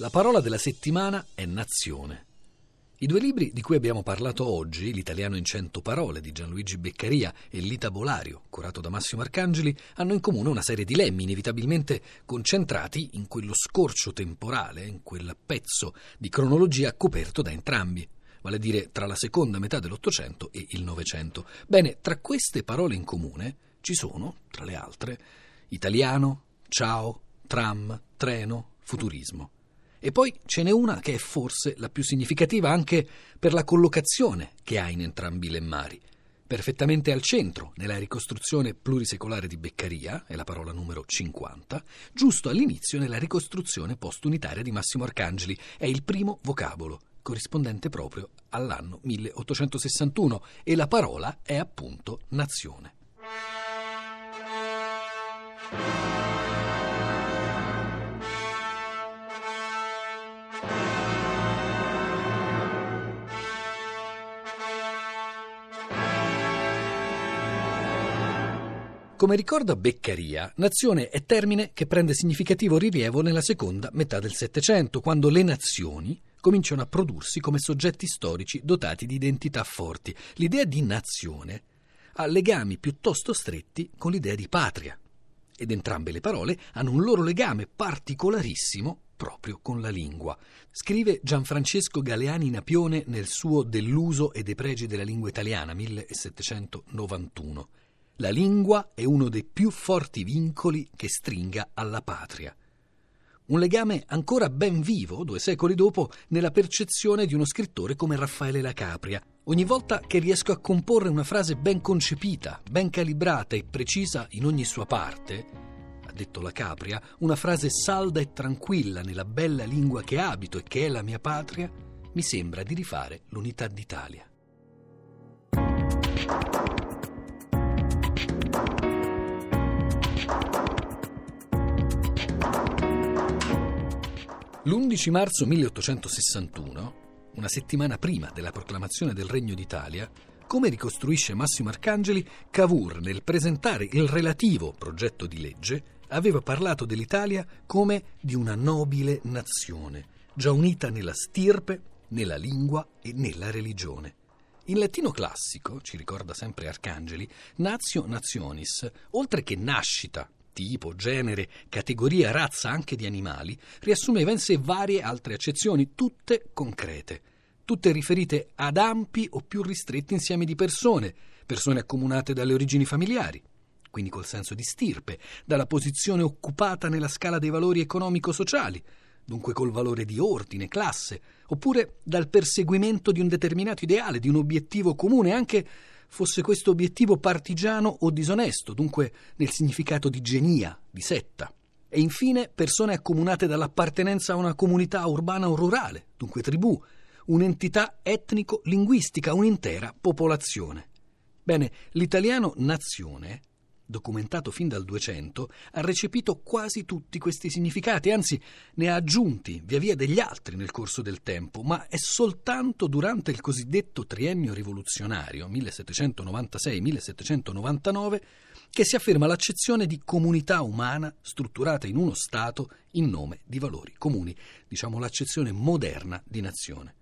La parola della settimana è nazione. I due libri di cui abbiamo parlato oggi, L'italiano in cento parole di Gianluigi Beccaria e L'Ita Bolario, curato da Massimo Arcangeli, hanno in comune una serie di dilemmi inevitabilmente concentrati in quello scorcio temporale, in quel pezzo di cronologia coperto da entrambi, vale a dire tra la seconda metà dell'Ottocento e il Novecento. Bene, tra queste parole in comune ci sono, tra le altre, italiano, ciao, tram, treno, futurismo. E poi ce n'è una che è forse la più significativa anche per la collocazione che ha in entrambi i lemmari. Perfettamente al centro, nella ricostruzione plurisecolare di Beccaria, è la parola numero 50, giusto all'inizio nella ricostruzione postunitaria di Massimo Arcangeli, è il primo vocabolo, corrispondente proprio all'anno 1861, e la parola è appunto nazione. Come ricorda Beccaria, nazione è termine che prende significativo rilievo nella seconda metà del Settecento, quando le nazioni cominciano a prodursi come soggetti storici dotati di identità forti. L'idea di nazione ha legami piuttosto stretti con l'idea di patria, ed entrambe le parole hanno un loro legame particolarissimo proprio con la lingua. Scrive Gianfrancesco Galeani Napione nel suo Dell'uso e dei pregi della lingua italiana 1791. La lingua è uno dei più forti vincoli che stringa alla patria. Un legame ancora ben vivo, due secoli dopo, nella percezione di uno scrittore come Raffaele La Capria. Ogni volta che riesco a comporre una frase ben concepita, ben calibrata e precisa in ogni sua parte, ha detto La Capria, una frase salda e tranquilla nella bella lingua che abito e che è la mia patria, mi sembra di rifare l'unità d'Italia. L'11 marzo 1861, una settimana prima della proclamazione del Regno d'Italia, come ricostruisce Massimo Arcangeli, Cavour, nel presentare il relativo progetto di legge, aveva parlato dell'Italia come di una nobile nazione, già unita nella stirpe, nella lingua e nella religione. In latino classico, ci ricorda sempre Arcangeli, natio nationis, oltre che nascita, tipo, genere, categoria, razza anche di animali, riassumeva in sé varie altre accezioni, tutte concrete, tutte riferite ad ampi o più ristretti insiemi di persone, persone accomunate dalle origini familiari, quindi col senso di stirpe, dalla posizione occupata nella scala dei valori economico-sociali, dunque col valore di ordine, classe, oppure dal perseguimento di un determinato ideale, di un obiettivo comune, anche fosse questo obiettivo partigiano o disonesto, dunque nel significato di genia, di setta. E infine persone accomunate dall'appartenenza a una comunità urbana o rurale, dunque tribù, un'entità etnico-linguistica, un'intera popolazione. Bene, l'italiano nazione documentato fin dal 200, ha recepito quasi tutti questi significati, anzi ne ha aggiunti via via degli altri nel corso del tempo, ma è soltanto durante il cosiddetto triennio rivoluzionario 1796-1799 che si afferma l'accezione di comunità umana strutturata in uno Stato in nome di valori comuni, diciamo l'accezione moderna di nazione.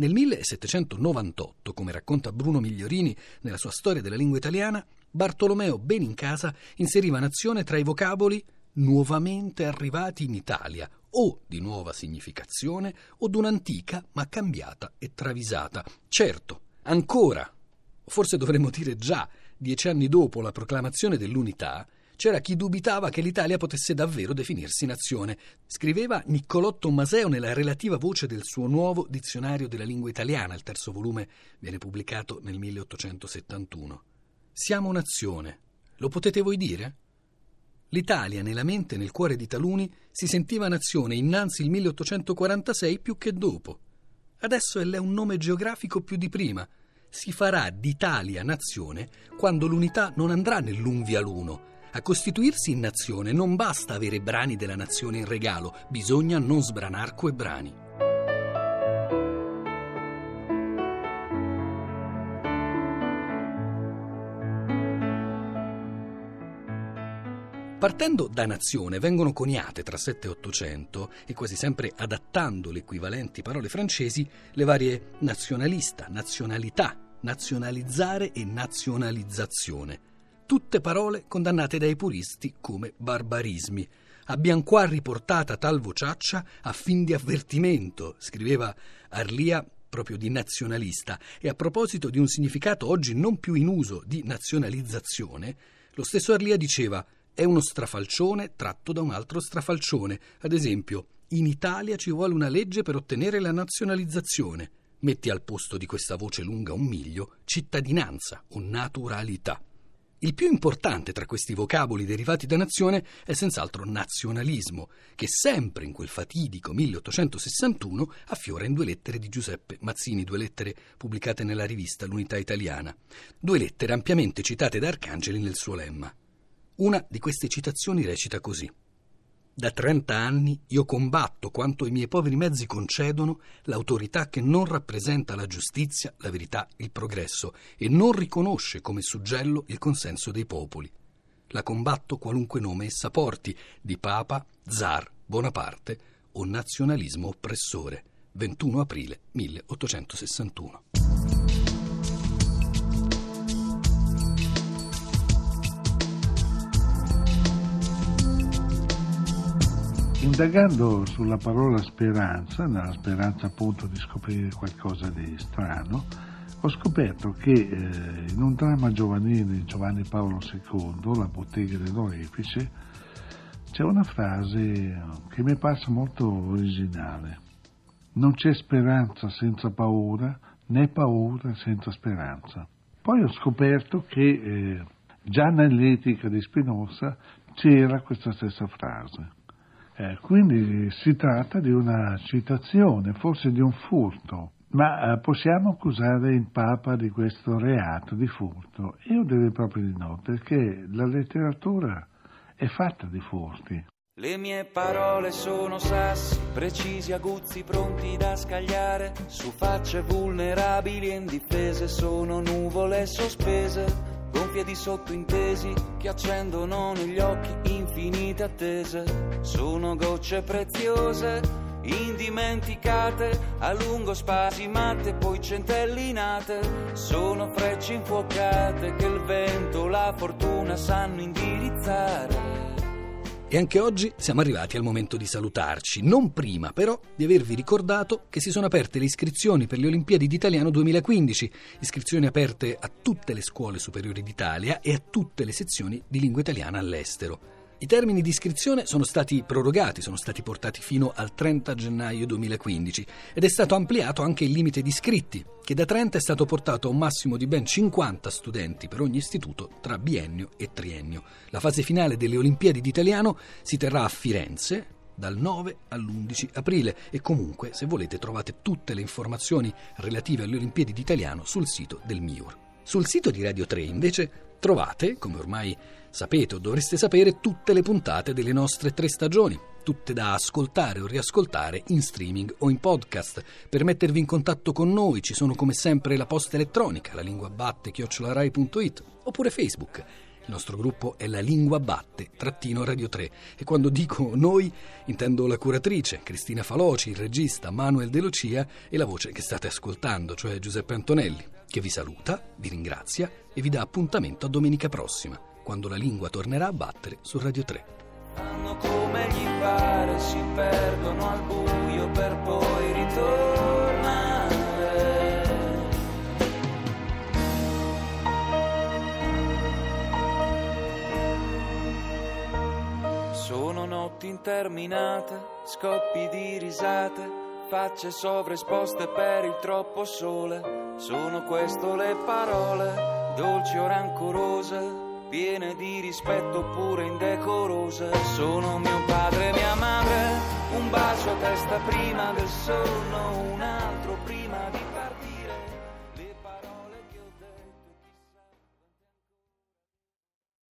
Nel 1798, come racconta Bruno Migliorini nella sua storia della lingua italiana, Bartolomeo Benincasa inseriva nazione tra i vocaboli nuovamente arrivati in Italia, o di nuova significazione, o d'un'antica ma cambiata e travisata. Certo, ancora, forse dovremmo dire già, dieci anni dopo la proclamazione dell'unità, c'era chi dubitava che l'Italia potesse davvero definirsi nazione. Scriveva Niccolò Tommaseo nella relativa voce del suo nuovo dizionario della lingua italiana, il terzo volume viene pubblicato nel 1871. Siamo nazione. Lo potete voi dire? L'Italia, nella mente e nel cuore di taluni, si sentiva nazione innanzi il 1846 più che dopo. Adesso è un nome geografico più di prima. Si farà d'Italia nazione quando l'unità non andrà nell'un l'uno. A costituirsi in nazione non basta avere brani della nazione in regalo, bisogna non sbranar quei brani. Partendo da nazione vengono coniate tra 7 e 800 e quasi sempre adattando le equivalenti parole francesi le varie nazionalista, nazionalità, nazionalizzare e nazionalizzazione. Tutte parole condannate dai puristi come barbarismi. Abbiamo qua riportata tal vociaccia a fin di avvertimento, scriveva Arlia proprio di nazionalista e a proposito di un significato oggi non più in uso di nazionalizzazione, lo stesso Arlia diceva è uno strafalcione tratto da un altro strafalcione. Ad esempio, in Italia ci vuole una legge per ottenere la nazionalizzazione. Metti al posto di questa voce lunga un miglio cittadinanza o naturalità. Il più importante tra questi vocaboli derivati da nazione è senz'altro nazionalismo, che sempre in quel fatidico 1861 affiora in due lettere di Giuseppe Mazzini, due lettere pubblicate nella rivista L'Unità Italiana, due lettere ampiamente citate da Arcangeli nel suo lemma. Una di queste citazioni recita così. Da 30 anni io combatto quanto i miei poveri mezzi concedono l'autorità che non rappresenta la giustizia, la verità, il progresso e non riconosce come suggello il consenso dei popoli. La combatto qualunque nome essa porti, di papa, zar, Bonaparte o nazionalismo oppressore. 21 aprile 1861. Indagando sulla parola speranza, nella speranza appunto di scoprire qualcosa di strano, ho scoperto che eh, in un dramma giovanile di Giovanni Paolo II, La bottega dell'orefice, c'è una frase che mi è parsa molto originale. Non c'è speranza senza paura, né paura senza speranza. Poi ho scoperto che eh, già nell'etica di Spinoza c'era questa stessa frase. Eh, quindi si tratta di una citazione, forse di un furto, ma eh, possiamo accusare il Papa di questo reato di furto? Io direi proprio di no, perché la letteratura è fatta di furti. Le mie parole sono sassi, precisi, aguzzi, pronti da scagliare, su facce vulnerabili e indifese sono nuvole sospese gonfie di sottointesi che accendono negli occhi infinite attese. Sono gocce preziose, indimenticate, a lungo spasimate, poi centellinate. Sono frecce infuocate che il vento, la fortuna sanno indirizzare. E anche oggi siamo arrivati al momento di salutarci, non prima però di avervi ricordato che si sono aperte le iscrizioni per le Olimpiadi d'Italiano 2015, iscrizioni aperte a tutte le scuole superiori d'Italia e a tutte le sezioni di lingua italiana all'estero. I termini di iscrizione sono stati prorogati, sono stati portati fino al 30 gennaio 2015 ed è stato ampliato anche il limite di iscritti, che da 30 è stato portato a un massimo di ben 50 studenti per ogni istituto tra biennio e triennio. La fase finale delle Olimpiadi d'Italiano si terrà a Firenze, dal 9 all'11 aprile e comunque se volete trovate tutte le informazioni relative alle Olimpiadi d'Italiano sul sito del MIUR. Sul sito di Radio 3 invece trovate, come ormai sapete o dovreste sapere, tutte le puntate delle nostre tre stagioni, tutte da ascoltare o riascoltare in streaming o in podcast. Per mettervi in contatto con noi ci sono come sempre la posta elettronica, la lingua batte chiocciolarai.it oppure Facebook. Il nostro gruppo è la Lingua Batte, trattino Radio 3. E quando dico noi, intendo la curatrice, Cristina Faloci, il regista Manuel De Lucia e la voce che state ascoltando, cioè Giuseppe Antonelli, che vi saluta, vi ringrazia e vi dà appuntamento a domenica prossima, quando la lingua tornerà a battere su Radio 3. Fanno come gli pare, si perdono al buio per poi ritornare. Sono notti interminate, scoppi di risate facce sovraesposte per il troppo sole. Sono queste le parole, dolci o rancorose, piene di rispetto oppure indecorose. Sono mio padre e mia madre, un bacio a testa prima del sonno, un altro prima di